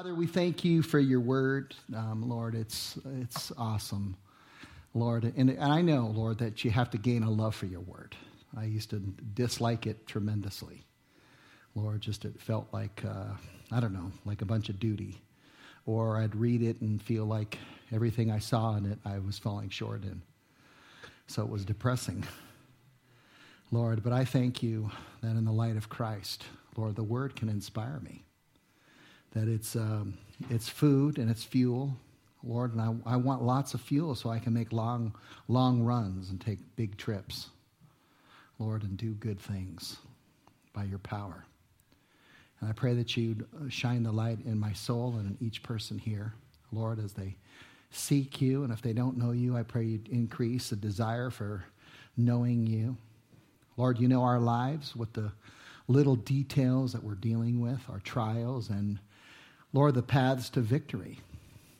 Father, we thank you for your word, um, Lord. It's it's awesome, Lord, and, I know, Lord, that you have to gain a love for your word. I used to dislike it tremendously, Lord. Just it felt like uh, I don't know, like a bunch of duty, or I'd read it and feel like everything I saw in it I was falling short in. So it was depressing, Lord. But I thank you that in the light of Christ, Lord, the word can inspire me that it's, um, it's food and it's fuel, Lord, and I, I want lots of fuel so I can make long, long runs and take big trips, Lord, and do good things by your power. And I pray that you'd shine the light in my soul and in each person here, Lord, as they seek you. And if they don't know you, I pray you'd increase the desire for knowing you. Lord, you know our lives, what the little details that we're dealing with, our trials, and Lord, the paths to victory.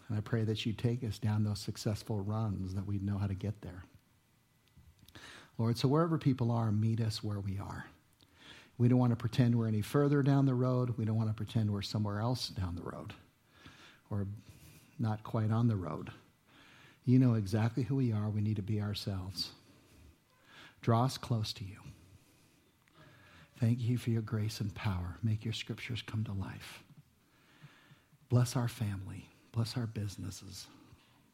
And I pray that you take us down those successful runs that we know how to get there. Lord, so wherever people are, meet us where we are. We don't want to pretend we're any further down the road. We don't want to pretend we're somewhere else down the road or not quite on the road. You know exactly who we are. We need to be ourselves. Draw us close to you. Thank you for your grace and power. Make your scriptures come to life. Bless our family. Bless our businesses.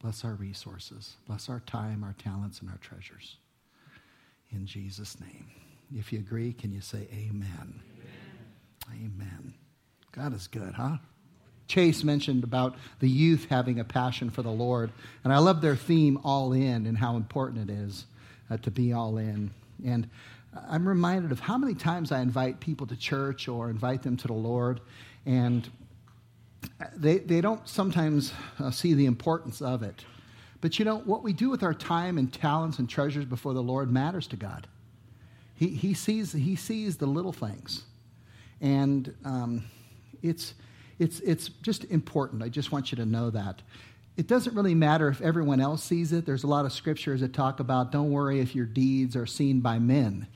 Bless our resources. Bless our time, our talents, and our treasures. In Jesus' name. If you agree, can you say amen? Amen. amen. God is good, huh? Chase mentioned about the youth having a passion for the Lord. And I love their theme, all in, and how important it is uh, to be all in. And I'm reminded of how many times I invite people to church or invite them to the Lord. And they, they don't sometimes uh, see the importance of it. But you know, what we do with our time and talents and treasures before the Lord matters to God. He, he, sees, he sees the little things. And um, it's, it's, it's just important. I just want you to know that. It doesn't really matter if everyone else sees it. There's a lot of scriptures that talk about don't worry if your deeds are seen by men.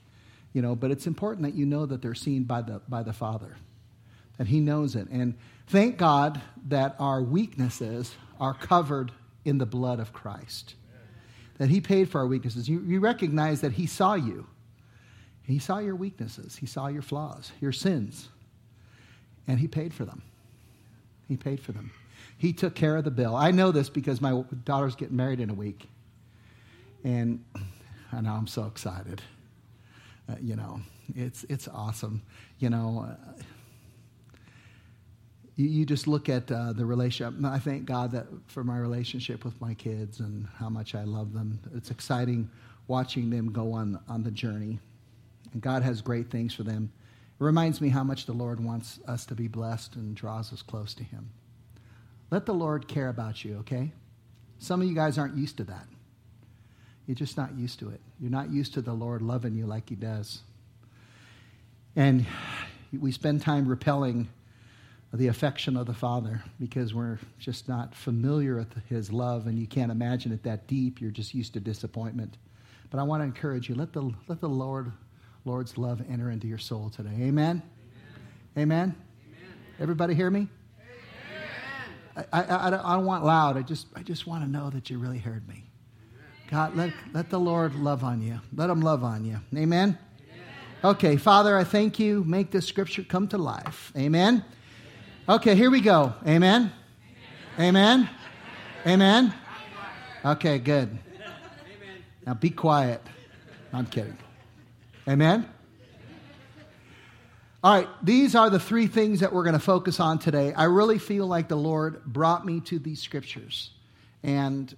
You know, but it's important that you know that they're seen by the, by the Father, that He knows it. And Thank God that our weaknesses are covered in the blood of Christ. That He paid for our weaknesses. You, you recognize that He saw you. He saw your weaknesses, He saw your flaws, your sins, and He paid for them. He paid for them. He took care of the bill. I know this because my daughter's getting married in a week. And I know I'm so excited. Uh, you know, it's, it's awesome. You know, uh, you, you just look at uh, the relationship. I thank God that for my relationship with my kids and how much I love them. It's exciting watching them go on, on the journey. And God has great things for them. It reminds me how much the Lord wants us to be blessed and draws us close to Him. Let the Lord care about you, okay? Some of you guys aren't used to that. You're just not used to it. You're not used to the Lord loving you like He does. And we spend time repelling the affection of the Father because we're just not familiar with His love and you can't imagine it that deep. You're just used to disappointment. But I want to encourage you let the, let the Lord, Lord's love enter into your soul today. Amen? Amen? Amen? Amen. Everybody hear me? I, I, I, I, don't want loud. I just, I just want to know that you really heard me. God, let, let the Lord love on you. Let him love on you. Amen? Amen? Okay, Father, I thank you. Make this scripture come to life. Amen? Okay, here we go. Amen? Amen? Amen? Okay, good. Now be quiet. I'm kidding. Amen? All right, these are the three things that we're going to focus on today. I really feel like the Lord brought me to these scriptures. And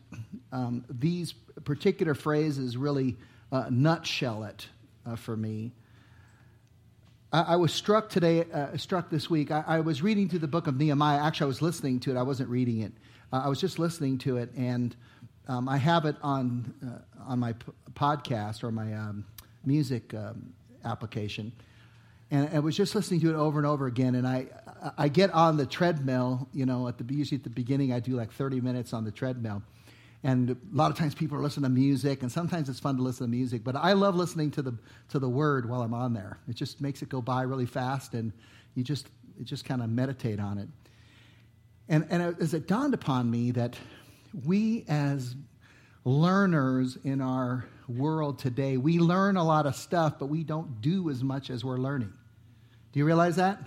um, these particular phrases really uh, nutshell it uh, for me. I, was struck today, uh, struck this week. I, I, was reading through the book of Nehemiah. Actually, I was listening to it. I wasn't reading it. Uh, I was just listening to it, and um, I have it on uh, on my p- podcast or my um, music um, application. And I was just listening to it over and over again. And I, I get on the treadmill, you know, at the usually at the beginning I do like 30 minutes on the treadmill. And a lot of times people are listening to music, and sometimes it's fun to listen to music. But I love listening to the to the word while I'm on there. It just makes it go by really fast, and you just you just kind of meditate on it. And, and as it dawned upon me that we as learners in our world today, we learn a lot of stuff, but we don't do as much as we're learning. Do you realize that?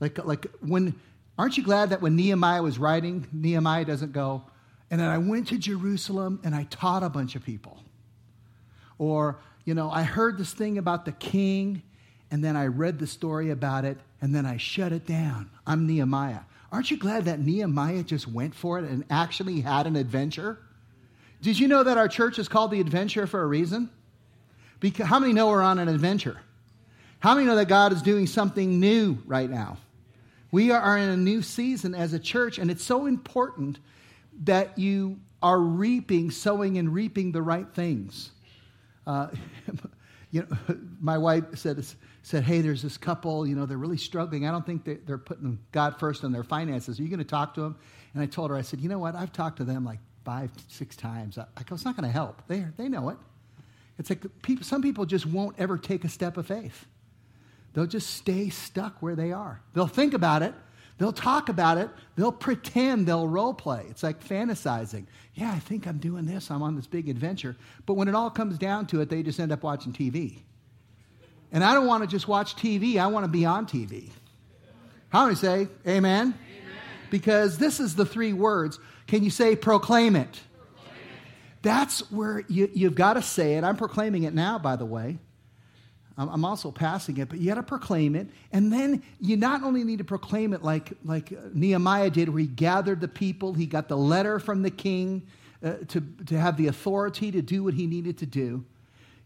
Like, like when, aren't you glad that when Nehemiah was writing, Nehemiah doesn't go, and then I went to Jerusalem and I taught a bunch of people. Or, you know, I heard this thing about the king and then I read the story about it and then I shut it down. I'm Nehemiah. Aren't you glad that Nehemiah just went for it and actually had an adventure? Did you know that our church is called the adventure for a reason? Because, how many know we're on an adventure? How many know that God is doing something new right now? We are in a new season as a church, and it's so important that you are reaping, sowing, and reaping the right things. Uh, you know, my wife said, said, Hey, there's this couple, you know, they're really struggling. I don't think they, are putting God first in their finances. Are you going to talk to them? And I told her, I said, You know what? I've talked to them like five, six times. I go, It's not going to help. They, they know it. It's like people, some people just won't ever take a step of faith. They'll just stay stuck where they are. They'll think about it, They'll talk about it. They'll pretend. They'll role play. It's like fantasizing. Yeah, I think I'm doing this. I'm on this big adventure. But when it all comes down to it, they just end up watching TV. And I don't want to just watch TV. I want to be on TV. How many say amen? amen? Because this is the three words. Can you say proclaim it? Proclaim it. That's where you, you've got to say it. I'm proclaiming it now, by the way. I'm also passing it, but you got to proclaim it. And then you not only need to proclaim it like, like Nehemiah did, where he gathered the people, he got the letter from the king uh, to, to have the authority to do what he needed to do.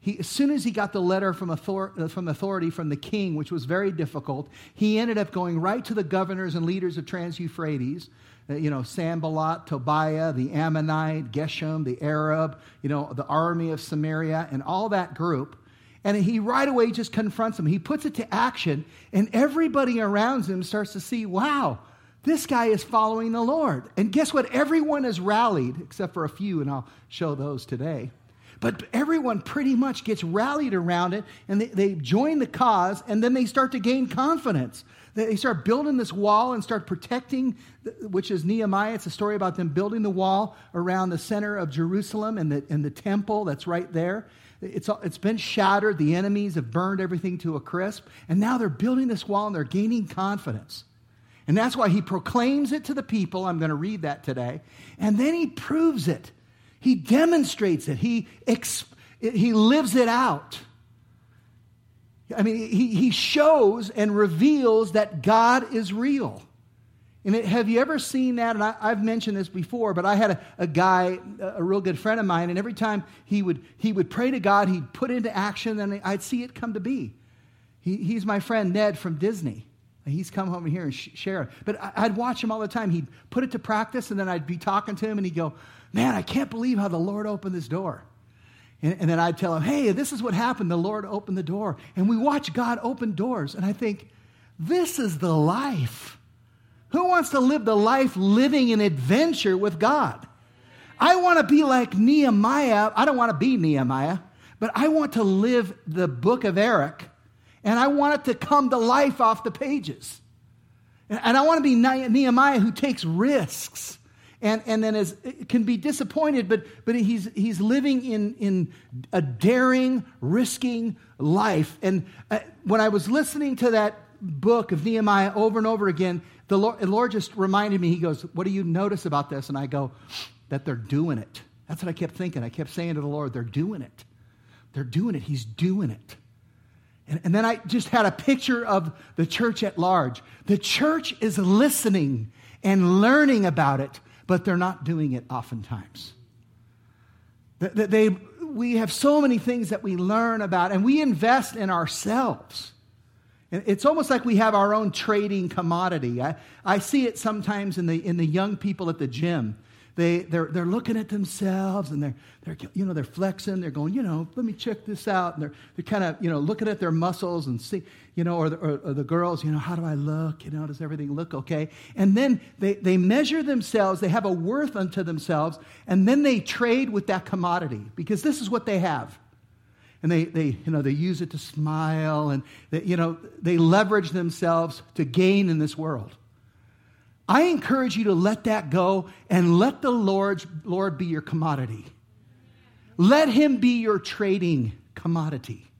He, as soon as he got the letter from, author, uh, from authority from the king, which was very difficult, he ended up going right to the governors and leaders of Trans Euphrates. Uh, you know, Sanballat, Tobiah, the Ammonite, Geshem, the Arab, you know, the army of Samaria, and all that group and he right away just confronts him. He puts it to action, and everybody around him starts to see, wow, this guy is following the Lord. And guess what? Everyone has rallied, except for a few, and I'll show those today. But everyone pretty much gets rallied around it, and they, they join the cause, and then they start to gain confidence. They start building this wall and start protecting, which is Nehemiah. It's a story about them building the wall around the center of Jerusalem and the, and the temple that's right there. It's, it's been shattered. The enemies have burned everything to a crisp. And now they're building this wall and they're gaining confidence. And that's why he proclaims it to the people. I'm going to read that today. And then he proves it. He demonstrates it. He, exp- he lives it out. I mean, he, he shows and reveals that God is real. And it, have you ever seen that? And I, have mentioned this before, but I had a, a, guy, a real good friend of mine, and every time he would, he would pray to God, he'd put into action, and I'd see it come to be. He, he's my friend Ned from Disney. He's come home here and sh- share it. But I, I'd watch him all the time. He'd put it to practice, and then I'd be talking to him, and he'd go, Man, I can't believe how the Lord opened this door. And, and then I'd tell him, Hey, this is what happened. The Lord opened the door. And we watch God open doors. And I think, This is the life. Who wants to live the life living an adventure with God? I want to be like Nehemiah. I don't want to be Nehemiah, but I want to live the book of Eric and I want it to come to life off the pages. And I want to be Nehemiah who takes risks and, and then is, can be disappointed, but, but he's, he's living in, in a daring, risking life. And uh, when I was listening to that book of Nehemiah over and over again, the Lord, the Lord just reminded me, He goes, What do you notice about this? And I go, That they're doing it. That's what I kept thinking. I kept saying to the Lord, They're doing it. They're doing it. He's doing it. And, and then I just had a picture of the church at large. The church is listening and learning about it, but they're not doing it oftentimes. They, they, we have so many things that we learn about, and we invest in ourselves. It's almost like we have our own trading commodity. I, I see it sometimes in the, in the young people at the gym. They, they're, they're looking at themselves and they're, they're, you know, they're flexing. They're going, you know, let me check this out. And they're, they're kind of, you know, looking at their muscles and see, you know, or the, or, or the girls, you know, how do I look? You know, does everything look okay? And then they, they measure themselves. They have a worth unto themselves. And then they trade with that commodity because this is what they have and they, they, you know, they use it to smile and they, you know, they leverage themselves to gain in this world. I encourage you to let that go and let the Lord's, Lord be your commodity. Let him be your trading commodity.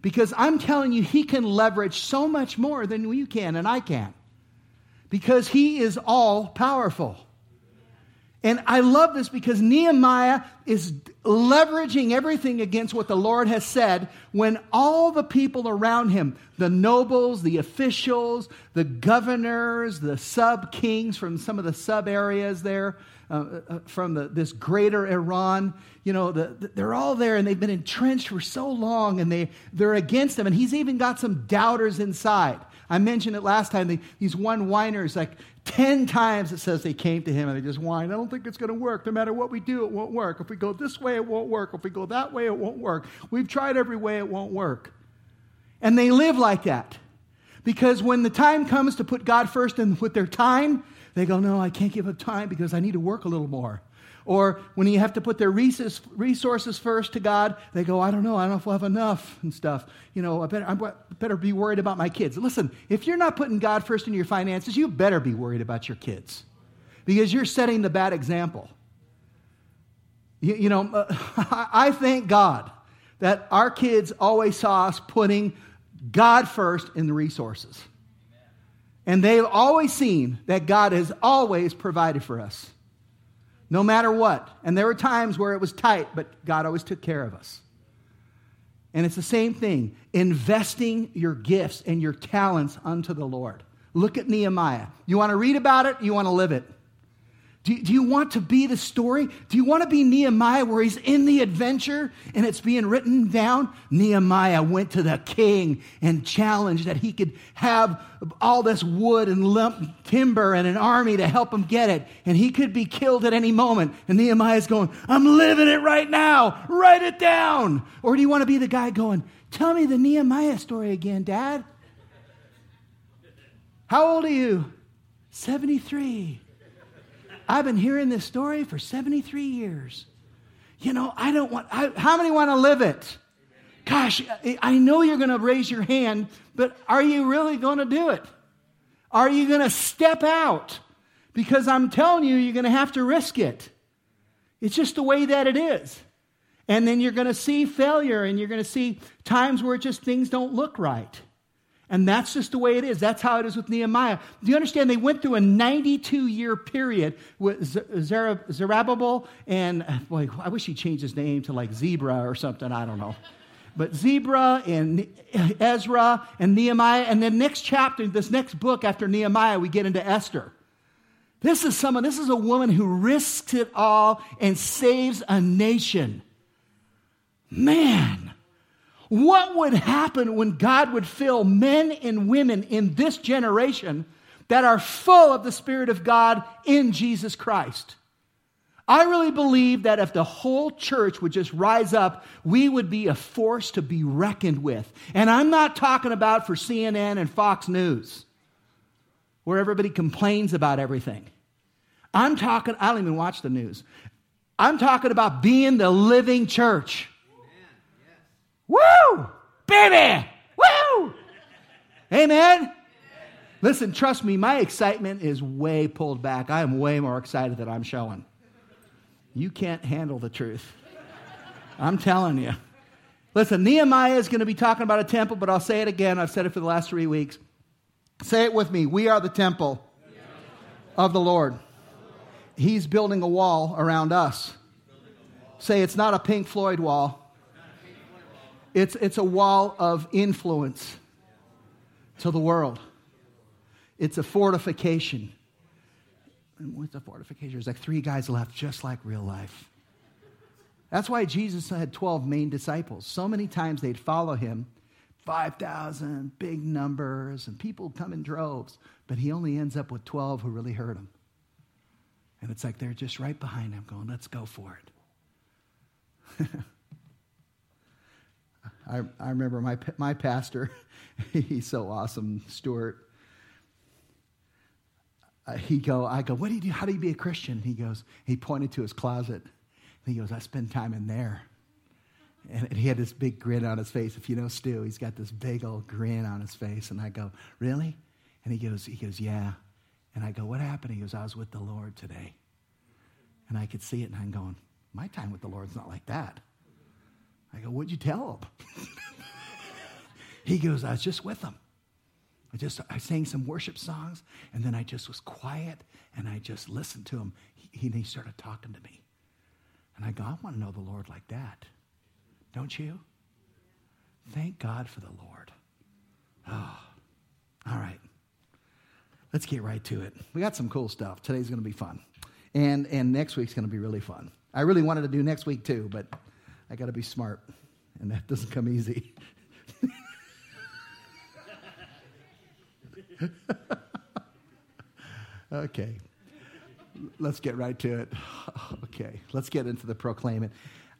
Because I'm telling you, he can leverage so much more than you can and I can. Because he is all powerful. And I love this because Nehemiah is leveraging everything against what the Lord has said when all the people around him, the nobles, the officials, the governors, the sub kings from some of the sub areas there, uh, uh, from the, this greater Iran, you know, the, the, they're all there and they've been entrenched for so long and they, they're against him. And he's even got some doubters inside. I mentioned it last time. They, these one whiners, like 10 times it says they came to him and they just whined. I don't think it's going to work. No matter what we do, it won't work. If we go this way, it won't work. If we go that way, it won't work. We've tried every way, it won't work. And they live like that. Because when the time comes to put God first and with their time, they go, No, I can't give up time because I need to work a little more. Or when you have to put their resources first to God, they go, I don't know, I don't know if we'll have enough and stuff. You know, I better, I better be worried about my kids. Listen, if you're not putting God first in your finances, you better be worried about your kids because you're setting the bad example. You, you know, I thank God that our kids always saw us putting God first in the resources. And they've always seen that God has always provided for us no matter what. And there were times where it was tight, but God always took care of us. And it's the same thing investing your gifts and your talents unto the Lord. Look at Nehemiah. You want to read about it? You want to live it? Do you, do you want to be the story? Do you want to be Nehemiah where he's in the adventure and it's being written down? Nehemiah went to the king and challenged that he could have all this wood and lump timber and an army to help him get it. And he could be killed at any moment. And Nehemiah's going, I'm living it right now. Write it down. Or do you want to be the guy going, Tell me the Nehemiah story again, Dad? How old are you? 73. I've been hearing this story for 73 years. You know, I don't want, I, how many want to live it? Gosh, I know you're going to raise your hand, but are you really going to do it? Are you going to step out? Because I'm telling you, you're going to have to risk it. It's just the way that it is. And then you're going to see failure and you're going to see times where just things don't look right. And that's just the way it is. That's how it is with Nehemiah. Do you understand? They went through a 92 year period with Zerubbabel and, boy, I wish he changed his name to like Zebra or something. I don't know. But Zebra and Ezra and Nehemiah. And then next chapter, this next book after Nehemiah, we get into Esther. This is someone, this is a woman who risks it all and saves a nation. Man, what would happen when God would fill men and women in this generation that are full of the Spirit of God in Jesus Christ? I really believe that if the whole church would just rise up, we would be a force to be reckoned with. And I'm not talking about for CNN and Fox News, where everybody complains about everything. I'm talking, I don't even watch the news. I'm talking about being the living church. Woo! Baby! Woo! Amen? Listen, trust me, my excitement is way pulled back. I am way more excited than I'm showing. You can't handle the truth. I'm telling you. Listen, Nehemiah is going to be talking about a temple, but I'll say it again. I've said it for the last three weeks. Say it with me. We are the temple of the Lord. He's building a wall around us. Say it's not a Pink Floyd wall. It's, it's a wall of influence to the world. It's a fortification. And what's a fortification? There's like three guys left, just like real life. That's why Jesus had 12 main disciples. So many times they'd follow him 5,000, big numbers, and people come in droves. But he only ends up with 12 who really heard him. And it's like they're just right behind him going, let's go for it. I, I remember my, my pastor, he's so awesome, Stuart. Uh, he go, I go, what do you do? How do you be a Christian? He goes, he pointed to his closet. he goes, I spend time in there. And, and he had this big grin on his face. If you know Stu, he's got this big old grin on his face. And I go, really? And he goes, he goes, yeah. And I go, What happened? He goes, I was with the Lord today. And I could see it, and I'm going, My time with the Lord's not like that. I go, What'd you tell him? he goes, I was just with him. I just I sang some worship songs, and then I just was quiet and I just listened to him. He, he started talking to me. And I go, I want to know the Lord like that. Don't you? Thank God for the Lord. Oh, all right. Let's get right to it. We got some cool stuff. Today's going to be fun. And, and next week's going to be really fun. I really wanted to do next week too, but I got to be smart, and that doesn't come easy. okay. Let's get right to it. Okay. Let's get into the proclaim it.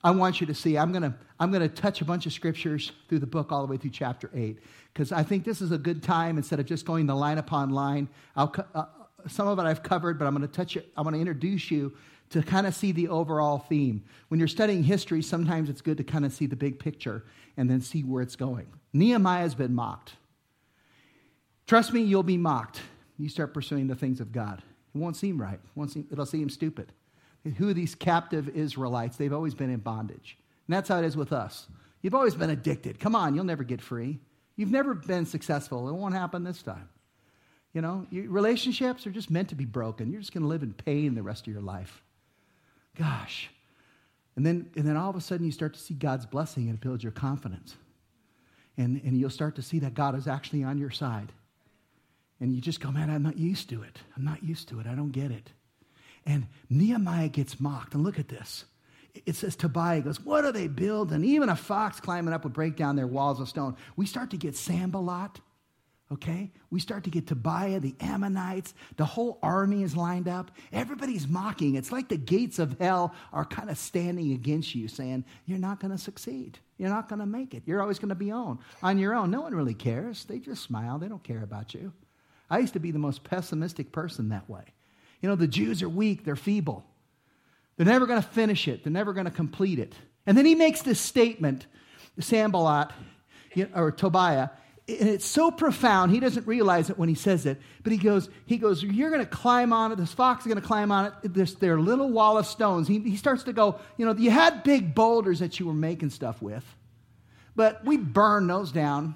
I want you to see, I'm going to I'm to touch a bunch of scriptures through the book all the way through chapter 8 because I think this is a good time instead of just going the line upon line. I'll, uh, some of it I've covered, but I'm going to touch it. I'm going to introduce you to kind of see the overall theme. When you're studying history, sometimes it's good to kind of see the big picture and then see where it's going. Nehemiah has been mocked. Trust me, you'll be mocked. You start pursuing the things of God. It won't seem right. It won't seem, it'll seem stupid. Who are these captive Israelites? They've always been in bondage. And that's how it is with us. You've always been addicted. Come on, you'll never get free. You've never been successful. It won't happen this time. You know, relationships are just meant to be broken. You're just going to live in pain the rest of your life. Gosh. And then, and then all of a sudden you start to see God's blessing and it builds your confidence. And, and you'll start to see that God is actually on your side. And you just go, man, I'm not used to it. I'm not used to it. I don't get it. And Nehemiah gets mocked. And look at this. It says Tobiah goes, What are they building? Even a fox climbing up would break down their walls of stone. We start to get Sanballat, okay? We start to get Tobiah, the Ammonites. The whole army is lined up. Everybody's mocking. It's like the gates of hell are kind of standing against you, saying, You're not going to succeed. You're not going to make it. You're always going to be on, on your own. No one really cares. They just smile. They don't care about you. I used to be the most pessimistic person that way. You know, the Jews are weak, they're feeble. They're never going to finish it, they're never going to complete it. And then he makes this statement, Sanballat, or Tobiah, and it's so profound, he doesn't realize it when he says it, but he goes, he goes, you're going to climb on it, this fox is going to climb on it, this, their little wall of stones. He, he starts to go, you know, you had big boulders that you were making stuff with, but we burned those down.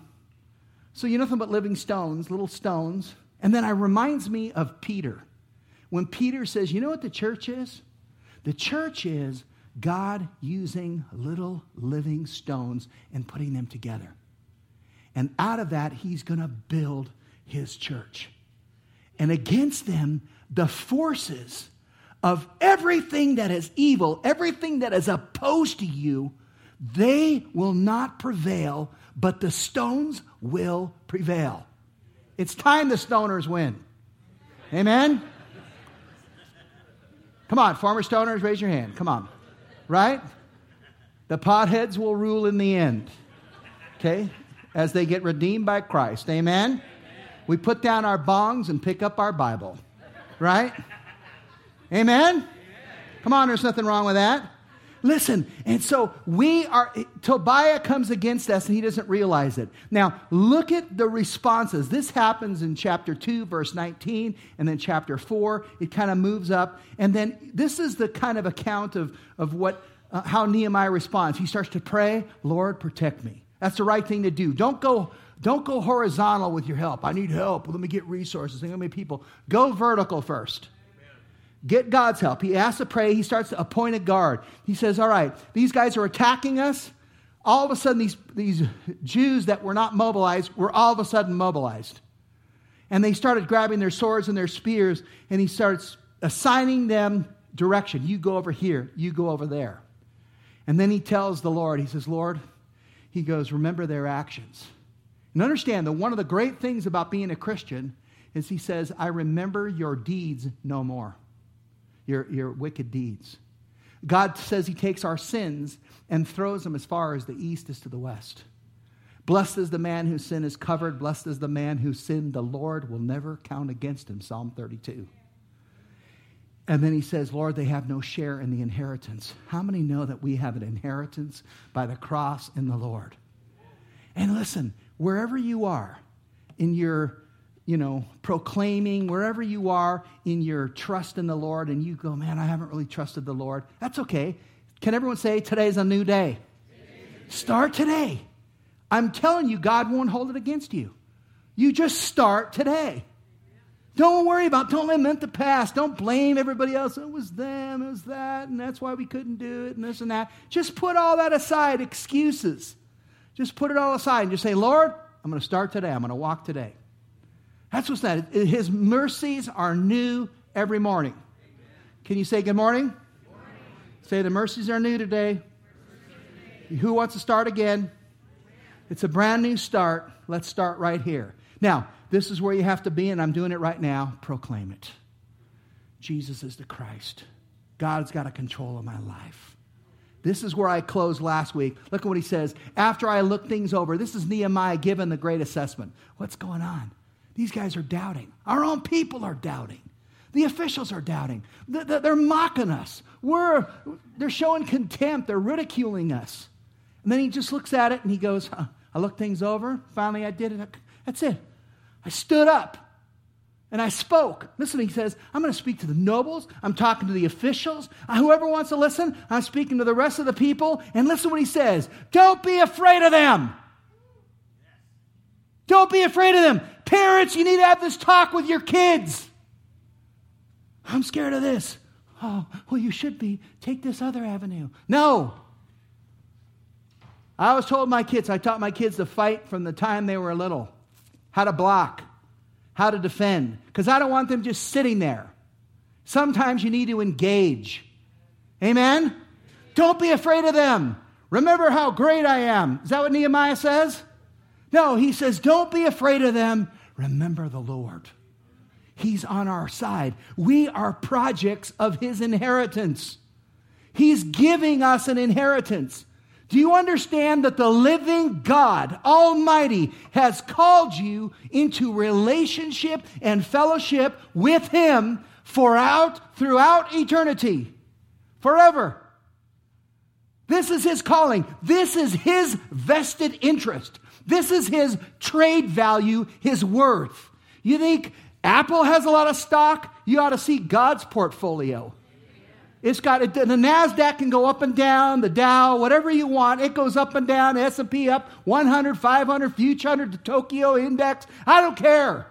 So you're nothing but living stones, little stones. And then it reminds me of Peter. When Peter says, You know what the church is? The church is God using little living stones and putting them together. And out of that, he's going to build his church. And against them, the forces of everything that is evil, everything that is opposed to you, they will not prevail, but the stones will prevail. It's time the stoners win. Amen? Come on, former stoners, raise your hand. Come on. Right? The potheads will rule in the end. Okay? As they get redeemed by Christ. Amen? Amen? We put down our bongs and pick up our Bible. Right? Amen? Amen? Come on, there's nothing wrong with that. Listen, and so we are, Tobiah comes against us and he doesn't realize it. Now, look at the responses. This happens in chapter 2, verse 19, and then chapter 4. It kind of moves up. And then this is the kind of account of, of what, uh, how Nehemiah responds. He starts to pray, Lord, protect me. That's the right thing to do. Don't go, don't go horizontal with your help. I need help. Let me get resources. Let me get people. Go vertical first. Get God's help. He asks to pray. He starts to appoint a guard. He says, All right, these guys are attacking us. All of a sudden, these, these Jews that were not mobilized were all of a sudden mobilized. And they started grabbing their swords and their spears, and he starts assigning them direction. You go over here, you go over there. And then he tells the Lord, He says, Lord, he goes, Remember their actions. And understand that one of the great things about being a Christian is he says, I remember your deeds no more your, your wicked deeds. God says he takes our sins and throws them as far as the east is to the west. Blessed is the man whose sin is covered. Blessed is the man whose sin the Lord will never count against him. Psalm 32. And then he says, Lord, they have no share in the inheritance. How many know that we have an inheritance by the cross in the Lord? And listen, wherever you are in your you know, proclaiming wherever you are in your trust in the Lord and you go, man, I haven't really trusted the Lord, that's okay. Can everyone say, today's a new day? Start today. I'm telling you, God won't hold it against you. You just start today. Don't worry about, don't lament the past. Don't blame everybody else. It was them, it was that, and that's why we couldn't do it, and this and that. Just put all that aside, excuses. Just put it all aside and just say, Lord, I'm going to start today. I'm going to walk today. That's what's that. His mercies are new every morning. Can you say good morning? good morning? Say the mercies are new today. Who wants to start again? It's a brand new start. Let's start right here. Now, this is where you have to be, and I'm doing it right now. Proclaim it. Jesus is the Christ. God's got a control of my life. This is where I closed last week. Look at what he says. After I look things over, this is Nehemiah given the great assessment. What's going on? These guys are doubting. Our own people are doubting. The officials are doubting. They're mocking us. We're, they're showing contempt. They're ridiculing us. And then he just looks at it and he goes, I looked things over. Finally, I did it. That's it. I stood up and I spoke. Listen, he says, I'm going to speak to the nobles. I'm talking to the officials. Uh, whoever wants to listen, I'm speaking to the rest of the people. And listen what he says Don't be afraid of them. Don't be afraid of them. Parents, you need to have this talk with your kids. I'm scared of this. Oh, well, you should be. Take this other avenue. No. I always told my kids, I taught my kids to fight from the time they were little, how to block, how to defend, because I don't want them just sitting there. Sometimes you need to engage. Amen? Don't be afraid of them. Remember how great I am. Is that what Nehemiah says? No, he says, Don't be afraid of them. Remember the Lord. He's on our side. We are projects of his inheritance. He's giving us an inheritance. Do you understand that the living God, Almighty, has called you into relationship and fellowship with Him throughout, throughout eternity? Forever. This is His calling. This is His vested interest. This is his trade value, his worth. You think Apple has a lot of stock? You ought to see God's portfolio. It's got the Nasdaq can go up and down, the Dow, whatever you want, it goes up and down. S&P up 100, 500, future 100, the Tokyo index. I don't care.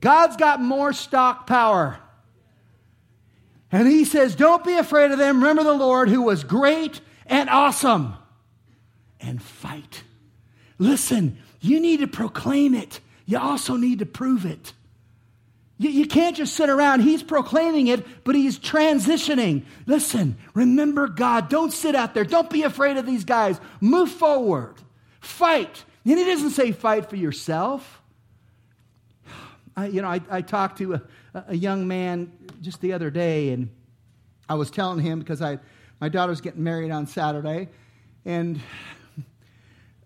God's got more stock power. And he says, "Don't be afraid of them. Remember the Lord who was great and awesome and fight." Listen, you need to proclaim it. You also need to prove it. You, you, can't just sit around. He's proclaiming it, but he's transitioning. Listen, remember God. Don't sit out there. Don't be afraid of these guys. Move forward. Fight. And he doesn't say fight for yourself. I, you know, I, I talked to a, a young man just the other day, and I was telling him because I, my daughter's getting married on Saturday, and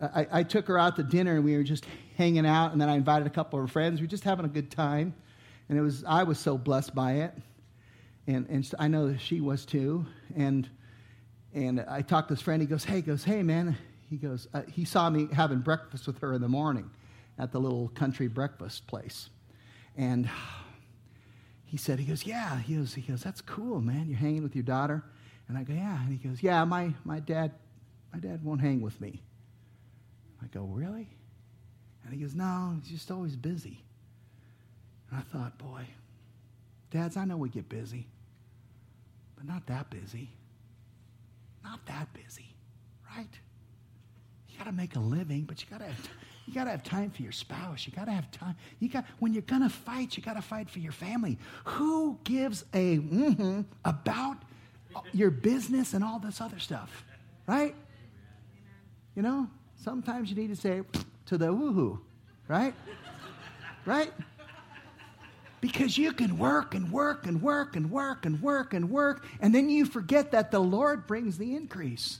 I, I, took her out to dinner and we were just hanging out, and then I invited a couple of her friends. We were just having a good time, and it was I was so blessed by it, and and I know that she was too. And and I talked to this friend. He goes, "Hey, he goes, hey man." He goes, uh, he saw me having breakfast with her in the morning at the little country breakfast place, and he said, he goes, yeah. He goes, he goes, that's cool, man. You're hanging with your daughter, and I go, yeah. And he goes, yeah. My my dad, my dad won't hang with me. I go, Really? And he goes, No, he's just always busy. And I thought, Boy, dads, I know we get busy, but not that busy. Not that busy, right? You got to make a living, but you got to have. You got to have time for your spouse. You got to have time. You got when you're going to fight, you got to fight for your family. Who gives a mm-hmm about your business and all this other stuff? Right? You know? Sometimes you need to say to the woohoo, right? right? Because you can work and work and work and work and work and work, and then you forget that the Lord brings the increase.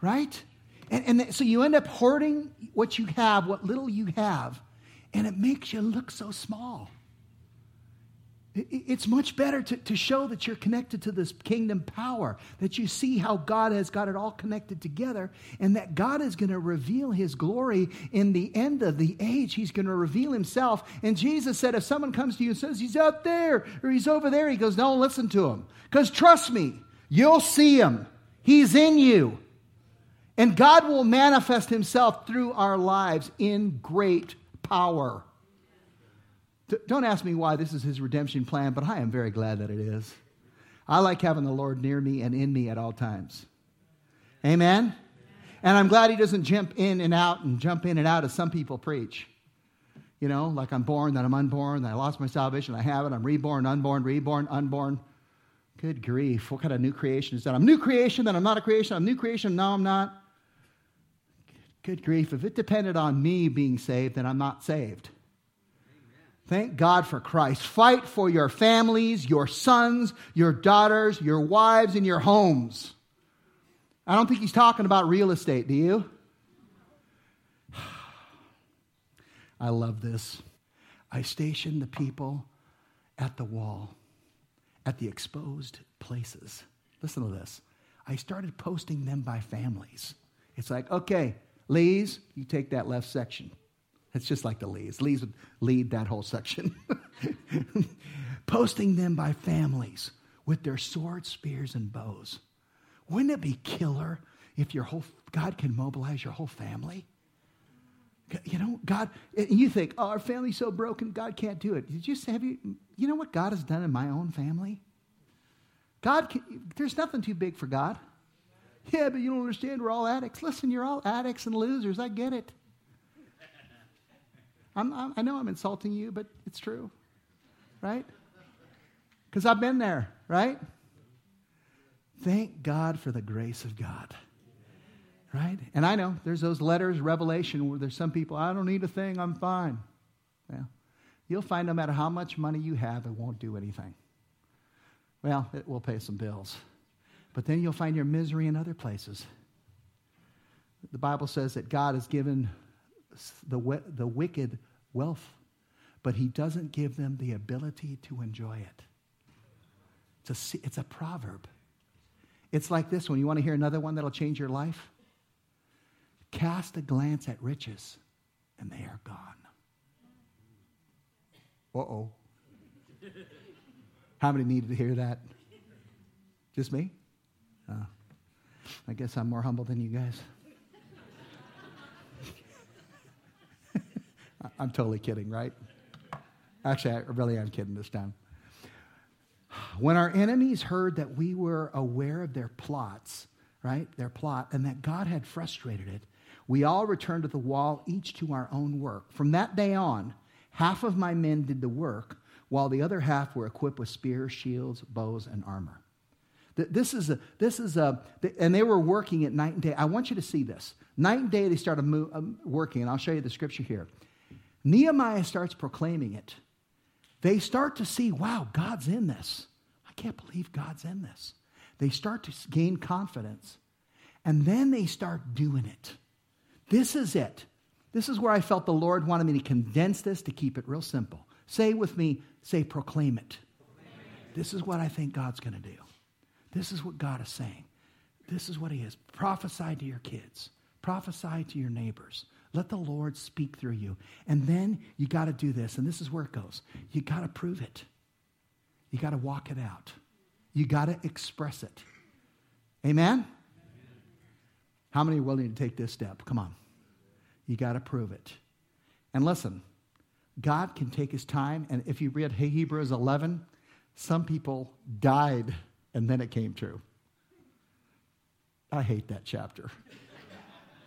Right? And, and so you end up hoarding what you have, what little you have, and it makes you look so small. It's much better to, to show that you're connected to this kingdom power, that you see how God has got it all connected together, and that God is going to reveal his glory in the end of the age. He's going to reveal himself. And Jesus said, if someone comes to you and says, He's out there or He's over there, he goes, Don't listen to him. Because trust me, you'll see him. He's in you. And God will manifest himself through our lives in great power. Don't ask me why this is his redemption plan, but I am very glad that it is. I like having the Lord near me and in me at all times. Amen? And I'm glad he doesn't jump in and out and jump in and out as some people preach. You know, like I'm born, then I'm unborn, then I lost my salvation, I have it, I'm reborn, unborn, reborn, unborn. Good grief. What kind of new creation is that? I'm new creation, then I'm not a creation. I'm new creation, no, I'm not. Good grief. If it depended on me being saved, then I'm not saved. Thank God for Christ. Fight for your families, your sons, your daughters, your wives, and your homes. I don't think he's talking about real estate, do you? I love this. I stationed the people at the wall, at the exposed places. Listen to this. I started posting them by families. It's like, okay, Lees, you take that left section. It's just like the Lees. Lees would lead that whole section. Posting them by families with their swords, spears, and bows. Wouldn't it be killer if your whole God can mobilize your whole family? You know, God, you think, oh, our family's so broken, God can't do it. Did you say, have you, you know what God has done in my own family? God, can, there's nothing too big for God. Yeah, but you don't understand. We're all addicts. Listen, you're all addicts and losers. I get it. I'm, I'm, i know I'm insulting you, but it's true, right? Because I've been there, right? Thank God for the grace of God, right? And I know there's those letters, Revelation, where there's some people, I don't need a thing, I'm fine. Well, you'll find no matter how much money you have, it won't do anything. Well, it will pay some bills. But then you'll find your misery in other places. The Bible says that God has given the, the wicked wealth, but he doesn't give them the ability to enjoy it. It's a, it's a proverb. It's like this one. You want to hear another one that'll change your life? Cast a glance at riches, and they are gone. Uh oh. How many needed to hear that? Just me? Uh, I guess I'm more humble than you guys. I'm totally kidding, right? Actually, I really am kidding this time. When our enemies heard that we were aware of their plots, right, their plot, and that God had frustrated it, we all returned to the wall, each to our own work. From that day on, half of my men did the work, while the other half were equipped with spears, shields, bows, and armor. This is a, this is a, and they were working at night and day. I want you to see this. Night and day, they started um, working, and I'll show you the scripture here. Nehemiah starts proclaiming it. They start to see, wow, God's in this. I can't believe God's in this. They start to gain confidence. And then they start doing it. This is it. This is where I felt the Lord wanted me to condense this to keep it real simple. Say with me, say, proclaim it. This is what I think God's going to do. This is what God is saying. This is what He is. Prophesy to your kids, prophesy to your neighbors. Let the Lord speak through you. And then you got to do this, and this is where it goes. You got to prove it. You got to walk it out. You got to express it. Amen? How many are willing to take this step? Come on. You got to prove it. And listen, God can take his time. And if you read Hebrews 11, some people died and then it came true. I hate that chapter.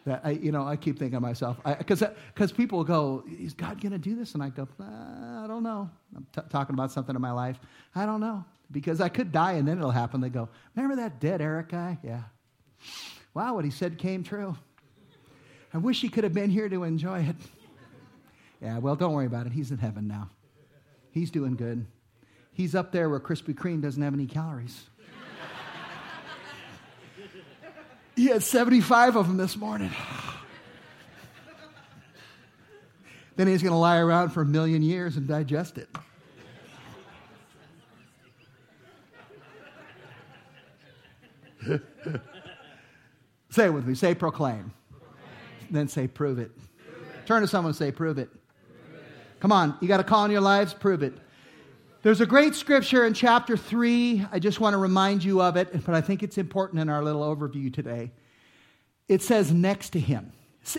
That I, you know, I keep thinking to myself, because people go, is God going to do this? And I go, I don't know. I'm t- talking about something in my life. I don't know because I could die and then it'll happen. They go, remember that dead Eric guy? Yeah. Wow, what he said came true. I wish he could have been here to enjoy it. Yeah, well, don't worry about it. He's in heaven now. He's doing good. He's up there where Krispy Kreme doesn't have any calories. He had 75 of them this morning. then he's going to lie around for a million years and digest it. say with me. Say proclaim. proclaim. Then say prove it. prove it. Turn to someone and say prove it. Prove it. Come on, you got a call in your lives? Prove it. There's a great scripture in chapter 3. I just want to remind you of it, but I think it's important in our little overview today. It says next to him.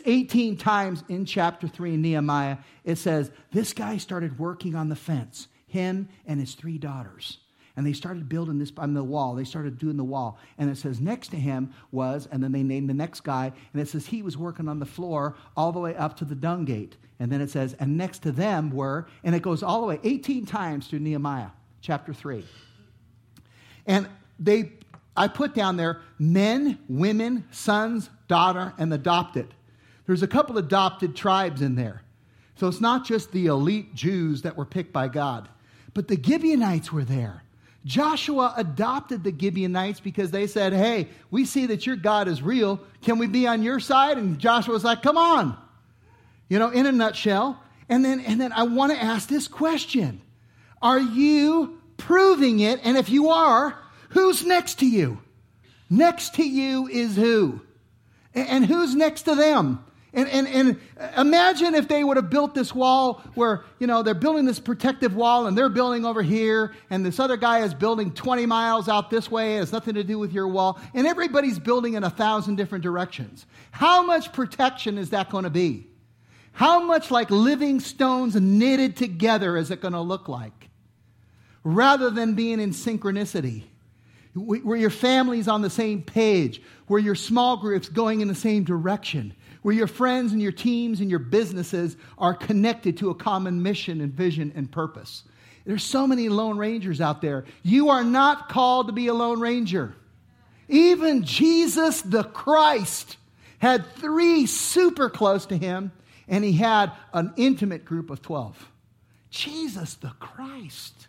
18 times in chapter 3 in Nehemiah, it says, This guy started working on the fence, him and his three daughters. And they started building this on the wall. They started doing the wall. And it says next to him was, and then they named the next guy, and it says he was working on the floor all the way up to the dung gate. And then it says, and next to them were, and it goes all the way 18 times through Nehemiah chapter 3. And they, I put down there men, women, sons, daughter, and adopted. There's a couple adopted tribes in there. So it's not just the elite Jews that were picked by God, but the Gibeonites were there. Joshua adopted the Gibeonites because they said, Hey, we see that your God is real. Can we be on your side? And Joshua was like, Come on. You know, in a nutshell. And then, and then I want to ask this question Are you proving it? And if you are, who's next to you? Next to you is who? And who's next to them? And, and, and imagine if they would have built this wall where, you know, they're building this protective wall and they're building over here, and this other guy is building 20 miles out this way. It has nothing to do with your wall. And everybody's building in a thousand different directions. How much protection is that going to be? How much like living stones knitted together is it going to look like? Rather than being in synchronicity where your family's on the same page, where your small group's going in the same direction, where your friends and your teams and your businesses are connected to a common mission and vision and purpose. There's so many Lone Rangers out there. You are not called to be a Lone Ranger. Even Jesus the Christ had three super close to him, and he had an intimate group of 12. Jesus the Christ.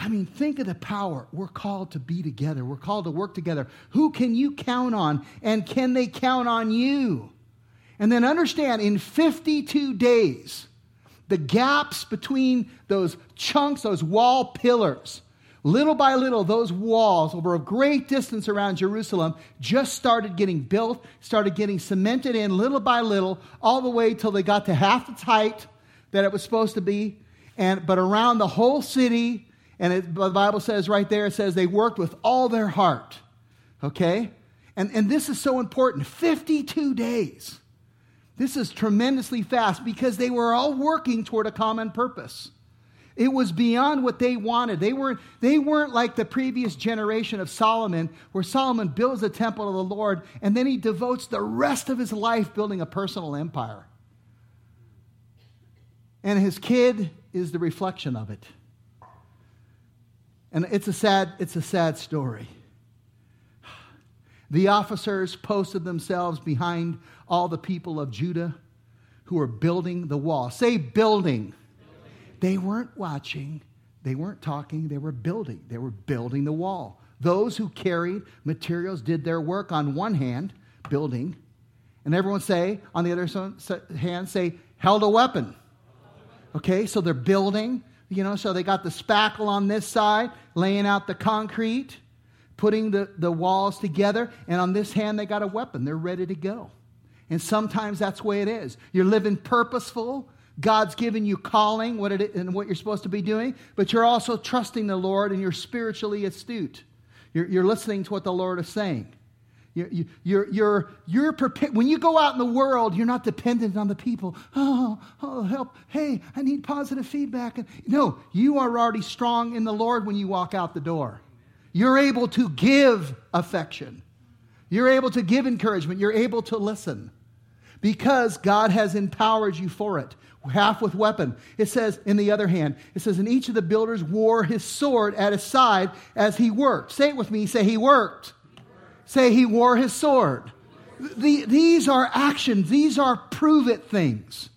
I mean, think of the power. We're called to be together, we're called to work together. Who can you count on, and can they count on you? And then understand in 52 days, the gaps between those chunks, those wall pillars, little by little, those walls over a great distance around Jerusalem just started getting built, started getting cemented in little by little, all the way till they got to half its height that it was supposed to be. And, but around the whole city, and it, the Bible says right there, it says they worked with all their heart. Okay? And, and this is so important 52 days. This is tremendously fast because they were all working toward a common purpose. It was beyond what they wanted. They weren't, they weren't like the previous generation of Solomon, where Solomon builds a temple of the Lord and then he devotes the rest of his life building a personal empire. And his kid is the reflection of it. And it's a sad, it's a sad story. The officers posted themselves behind all the people of Judah who were building the wall. Say building. building. They weren't watching, they weren't talking, they were building. They were building the wall. Those who carried materials did their work on one hand, building, and everyone say, on the other hand, say, held a weapon. Okay, so they're building, you know, so they got the spackle on this side, laying out the concrete, putting the, the walls together, and on this hand, they got a weapon. They're ready to go. And sometimes that's the way it is. You're living purposeful. God's given you calling what it, and what you're supposed to be doing, but you're also trusting the Lord and you're spiritually astute. You're, you're listening to what the Lord is saying. You're, you're, you're, you're prepared. When you go out in the world, you're not dependent on the people. Oh, oh, help. Hey, I need positive feedback. No, you are already strong in the Lord when you walk out the door. You're able to give affection. You're able to give encouragement. You're able to listen because God has empowered you for it. Half with weapon. It says, in the other hand, it says, and each of the builders wore his sword at his side as he worked. Say it with me. Say, he worked. Say he wore his sword. The, these are actions, these are prove it things.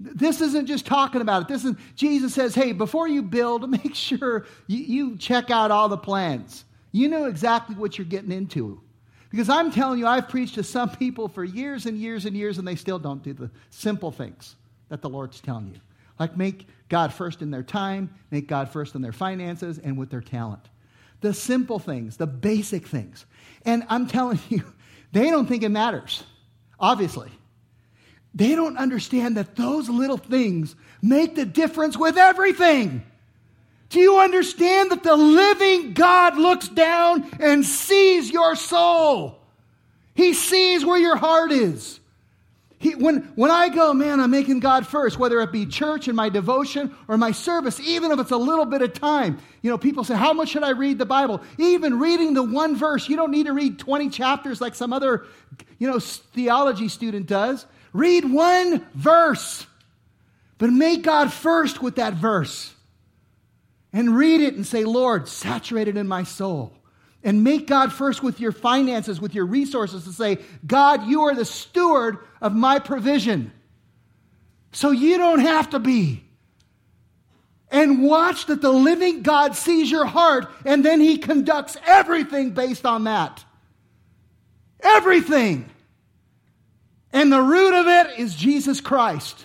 This isn't just talking about it. This is Jesus says, hey, before you build, make sure you, you check out all the plans. You know exactly what you're getting into. Because I'm telling you, I've preached to some people for years and years and years, and they still don't do the simple things that the Lord's telling you. Like make God first in their time, make God first in their finances, and with their talent. The simple things, the basic things. And I'm telling you, they don't think it matters, obviously. They don't understand that those little things make the difference with everything. Do you understand that the living God looks down and sees your soul? He sees where your heart is. He, when, when I go, man, I'm making God first, whether it be church and my devotion or my service, even if it's a little bit of time. You know, people say, How much should I read the Bible? Even reading the one verse, you don't need to read 20 chapters like some other, you know, theology student does. Read one verse, but make God first with that verse. And read it and say, Lord, saturate it in my soul and make God first with your finances, with your resources, to say, God, you are the steward of my provision. So you don't have to be. And watch that the living God sees your heart, and then he conducts everything based on that. Everything. And the root of it is Jesus Christ.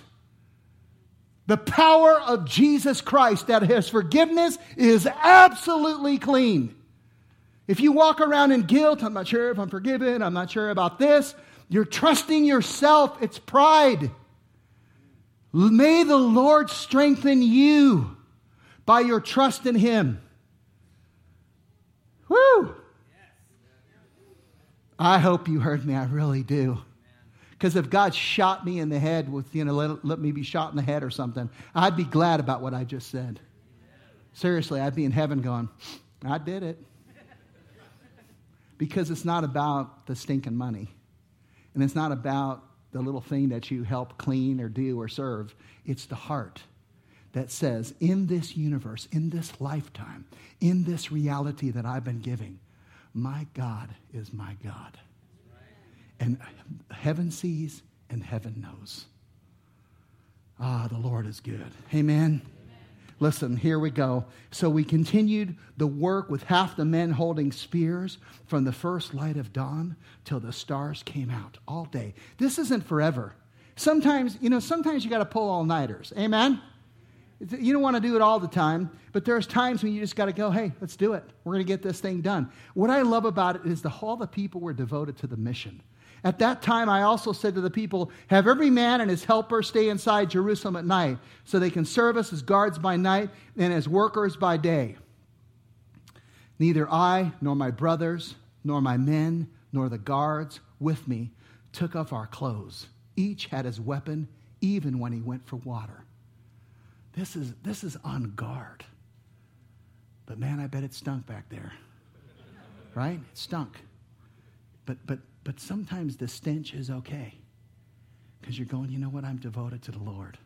The power of Jesus Christ that his forgiveness is absolutely clean. If you walk around in guilt, I'm not sure if I'm forgiven, I'm not sure about this, you're trusting yourself. It's pride. May the Lord strengthen you by your trust in Him. Woo! I hope you heard me. I really do. Because if God shot me in the head with, you know, let, let me be shot in the head or something, I'd be glad about what I just said. Seriously, I'd be in heaven going, I did it because it's not about the stinking money. And it's not about the little thing that you help clean or do or serve. It's the heart that says, in this universe, in this lifetime, in this reality that I've been giving, my God is my God. And heaven sees and heaven knows. Ah, the Lord is good. Amen. Listen, here we go. So we continued the work with half the men holding spears from the first light of dawn till the stars came out all day. This isn't forever. Sometimes, you know, sometimes you got to pull all nighters. Amen? You don't want to do it all the time, but there's times when you just got to go, hey, let's do it. We're going to get this thing done. What I love about it is the all the people were devoted to the mission. At that time, I also said to the people, Have every man and his helper stay inside Jerusalem at night, so they can serve us as guards by night and as workers by day. Neither I, nor my brothers, nor my men, nor the guards with me took off our clothes. Each had his weapon, even when he went for water. This is, this is on guard. But man, I bet it stunk back there. Right? It stunk. But, but but sometimes the stench is okay because you're going, you know what? I'm devoted to the Lord.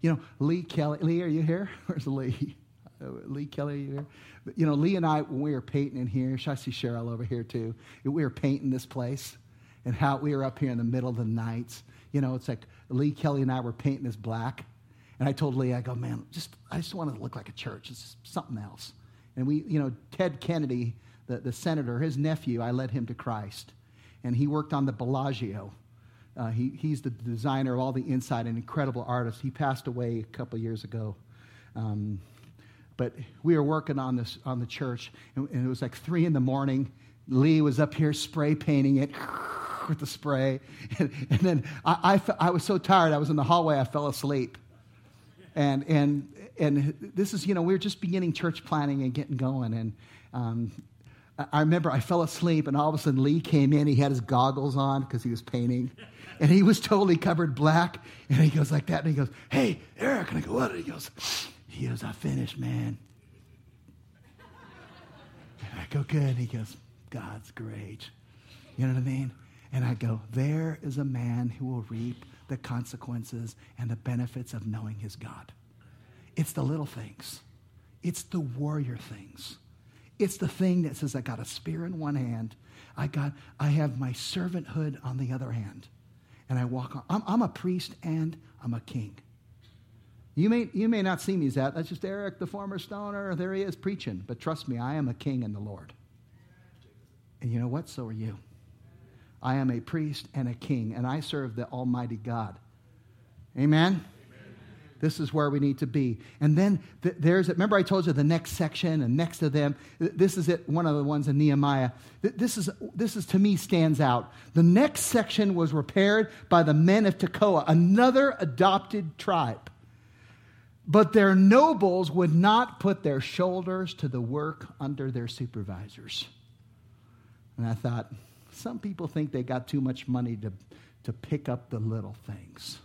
You know, Lee Kelly, Lee, are you here? Where's Lee? Uh, Lee Kelly, are you here? But, you know, Lee and I, when we were painting in here, I see Cheryl over here too. We were painting this place and how we were up here in the middle of the nights. You know, it's like Lee Kelly and I were painting this black. And I told Lee, I go, man, just I just want to look like a church. It's something else. And we, you know, Ted Kennedy, the, the senator, his nephew, I led him to Christ and he worked on the Bellagio. Uh, he, he's the designer of all the inside, an incredible artist. He passed away a couple years ago. Um, but we were working on this on the church, and, and, it was like three in the morning. Lee was up here spray painting it with the spray, and, and then I, I, I was so tired. I was in the hallway. I fell asleep, and and and this is you know we were just beginning church planning and getting going, and um, I remember I fell asleep, and all of a sudden Lee came in. He had his goggles on because he was painting, and he was totally covered black. And he goes like that, and he goes, "Hey, Eric," and I go, "What?" And he goes, "He goes, I finished, man." And I go, "Good." And he goes, "God's great." You know what I mean? And I go, "There is a man who will reap the consequences and the benefits of knowing his God." It's the little things. It's the warrior things. It's the thing that says, I got a spear in one hand, I, got, I have my servanthood on the other hand, and I walk on. I'm, I'm a priest and I'm a king. You may, you may not see me as that. That's just Eric, the former stoner. There he is preaching. But trust me, I am a king in the Lord. And you know what? So are you. I am a priest and a king, and I serve the Almighty God. Amen? This is where we need to be. And then th- there's, remember I told you the next section and next to them, th- this is it, one of the ones in Nehemiah. Th- this is, this is to me stands out. The next section was repaired by the men of Tekoa, another adopted tribe. But their nobles would not put their shoulders to the work under their supervisors. And I thought, some people think they got too much money to, to pick up the little things,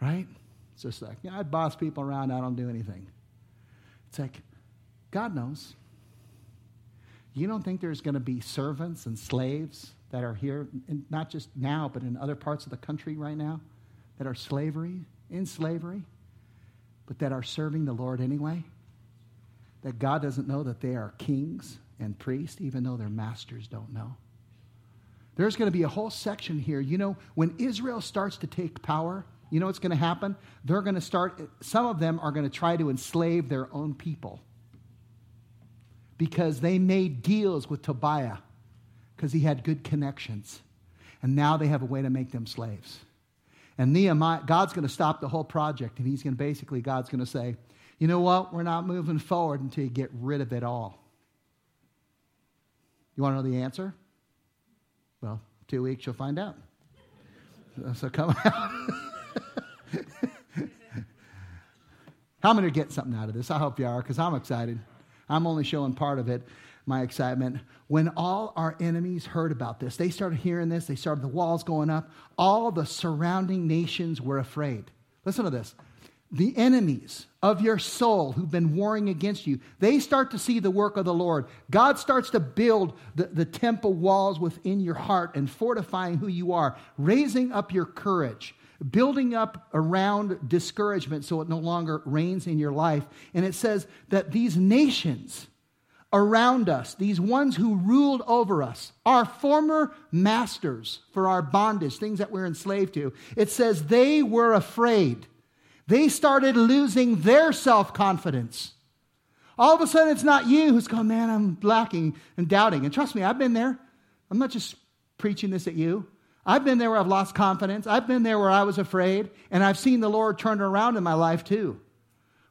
right? It's just like, yeah, I boss people around, I don't do anything. It's like, God knows. You don't think there's going to be servants and slaves that are here, not just now, but in other parts of the country right now, that are slavery, in slavery, but that are serving the Lord anyway? That God doesn't know that they are kings and priests, even though their masters don't know? There's going to be a whole section here. You know, when Israel starts to take power, you know what's going to happen? They're going to start, some of them are going to try to enslave their own people because they made deals with Tobiah because he had good connections. And now they have a way to make them slaves. And Nehemiah, God's going to stop the whole project, and he's going to basically, God's going to say, you know what? We're not moving forward until you get rid of it all. You want to know the answer? Well, two weeks you'll find out. So come out. How many are getting something out of this? I hope you are, because I'm excited. I'm only showing part of it, my excitement. When all our enemies heard about this, they started hearing this, they started the walls going up, all the surrounding nations were afraid. Listen to this. The enemies of your soul who've been warring against you, they start to see the work of the Lord. God starts to build the, the temple walls within your heart and fortifying who you are, raising up your courage building up around discouragement so it no longer reigns in your life. And it says that these nations around us, these ones who ruled over us, our former masters for our bondage, things that we're enslaved to, it says they were afraid. They started losing their self confidence. All of a sudden, it's not you who's going, man, I'm lacking and doubting. And trust me, I've been there. I'm not just preaching this at you. I've been there where I've lost confidence. I've been there where I was afraid, and I've seen the Lord turn around in my life too.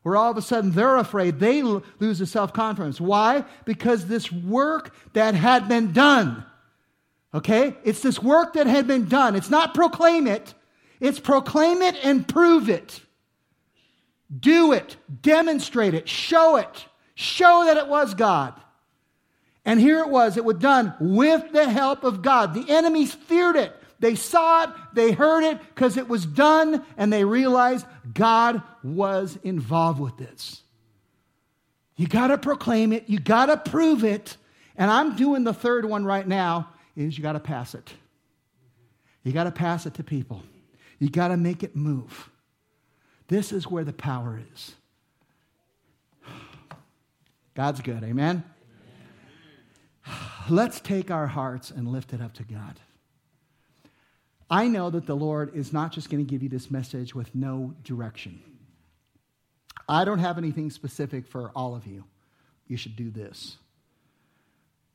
Where all of a sudden they're afraid, they lose the self confidence. Why? Because this work that had been done, okay? It's this work that had been done. It's not proclaim it, it's proclaim it and prove it. Do it, demonstrate it, show it, show that it was God. And here it was, it was done with the help of God. The enemies feared it. They saw it, they heard it because it was done, and they realized God was involved with this. You got to proclaim it, you got to prove it. And I'm doing the third one right now is you got to pass it. You got to pass it to people. You got to make it move. This is where the power is. God's good, amen? amen. Let's take our hearts and lift it up to God. I know that the Lord is not just going to give you this message with no direction. I don't have anything specific for all of you. You should do this.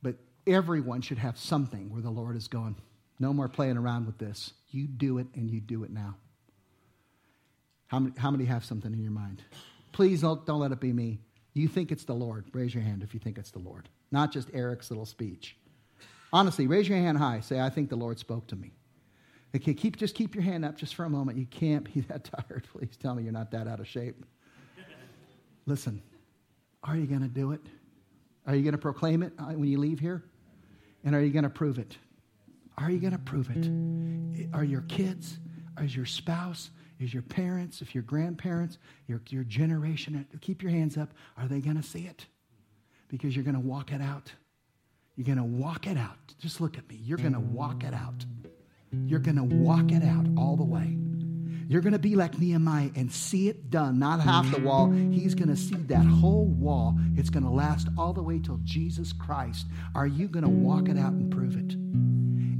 But everyone should have something where the Lord is going, no more playing around with this. You do it and you do it now. How many, how many have something in your mind? Please don't, don't let it be me. You think it's the Lord. Raise your hand if you think it's the Lord, not just Eric's little speech. Honestly, raise your hand high. Say, I think the Lord spoke to me. Okay, keep, just keep your hand up just for a moment. You can't be that tired. Please tell me you're not that out of shape. Listen, are you going to do it? Are you going to proclaim it uh, when you leave here? And are you going to prove it? Are you going to prove it? Are your kids? Is your spouse? Is your parents? If your grandparents? Your, your generation? Keep your hands up. Are they going to see it? Because you're going to walk it out. You're going to walk it out. Just look at me. You're going to walk it out. You're going to walk it out all the way. You're going to be like Nehemiah and see it done, not half the wall. He's going to see that whole wall. It's going to last all the way till Jesus Christ. Are you going to walk it out and prove it?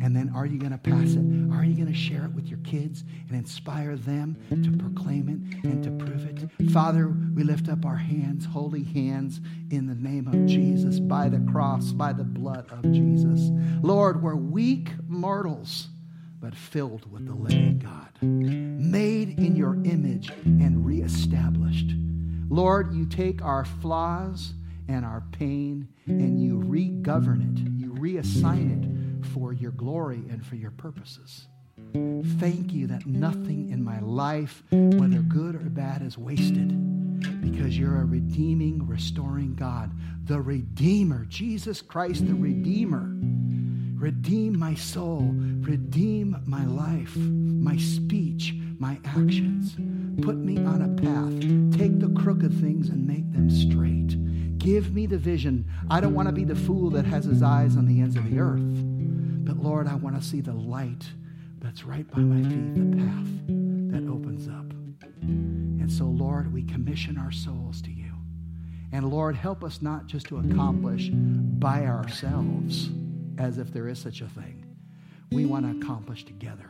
And then are you going to pass it? Are you going to share it with your kids and inspire them to proclaim it and to prove it? Father, we lift up our hands, holy hands, in the name of Jesus, by the cross, by the blood of Jesus. Lord, we're weak mortals but filled with the living God, made in your image and reestablished. Lord, you take our flaws and our pain and you regovern it, you reassign it for your glory and for your purposes. Thank you that nothing in my life, whether good or bad, is wasted because you're a redeeming, restoring God. The Redeemer, Jesus Christ, the Redeemer. Redeem my soul, redeem my life, my speech, my actions. Put me on a path. Take the crooked things and make them straight. Give me the vision. I don't want to be the fool that has his eyes on the ends of the earth. But Lord, I want to see the light that's right by my feet, the path that opens up. And so, Lord, we commission our souls to you. And Lord, help us not just to accomplish by ourselves, as if there is such a thing. We want to accomplish together.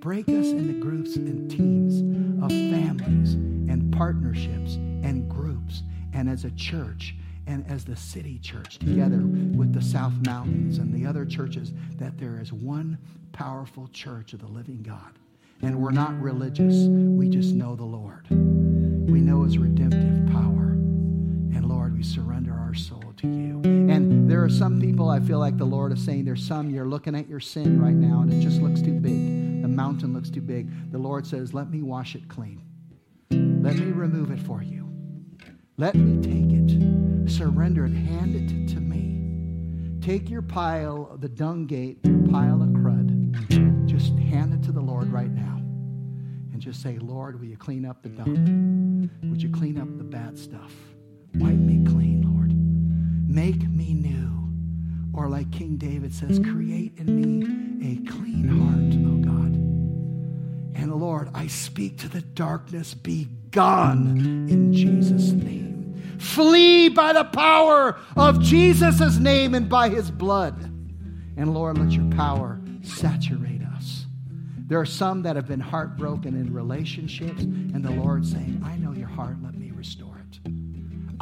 Break us into groups and teams of families and partnerships and groups and as a church and as the city church together with the South Mountains and the other churches that there is one powerful church of the living God. And we're not religious, we just know the Lord. We know his redemptive power. And Lord, we surrender our soul to you. And there are some people I feel like the Lord is saying, there's some you're looking at your sin right now and it just looks too big. The mountain looks too big. The Lord says, let me wash it clean. Let me remove it for you. Let me take it, surrender it, hand it to me. Take your pile, of the dung gate, your pile of crud, just hand it to the Lord right now. And just say, Lord, will you clean up the dung? Would you clean up the bad stuff? Make me new. Or like King David says, create in me a clean heart, oh God. And Lord, I speak to the darkness, be gone in Jesus' name. Flee by the power of Jesus' name and by his blood. And Lord, let your power saturate us. There are some that have been heartbroken in relationships, and the Lord saying, I know your heart, let me restore.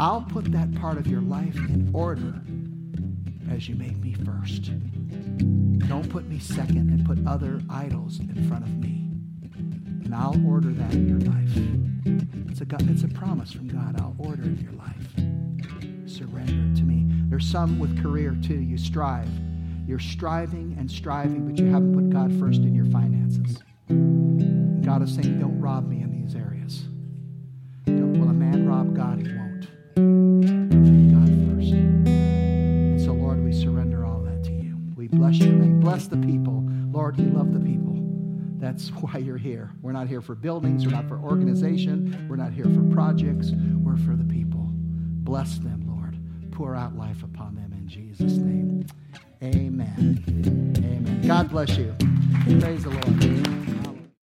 I'll put that part of your life in order as you make me first. Don't put me second and put other idols in front of me. And I'll order that in your life. It's a, it's a promise from God. I'll order in your life. Surrender it to me. There's some with career too. You strive. You're striving and striving, but you haven't put God first in your finances. God is saying, don't rob me in these areas. Don't, will a man rob God? God first. And so, Lord, we surrender all that to you. We bless your name. Bless the people. Lord, you love the people. That's why you're here. We're not here for buildings. We're not for organization. We're not here for projects. We're for the people. Bless them, Lord. Pour out life upon them in Jesus' name. Amen. Amen. God bless you. Praise the Lord.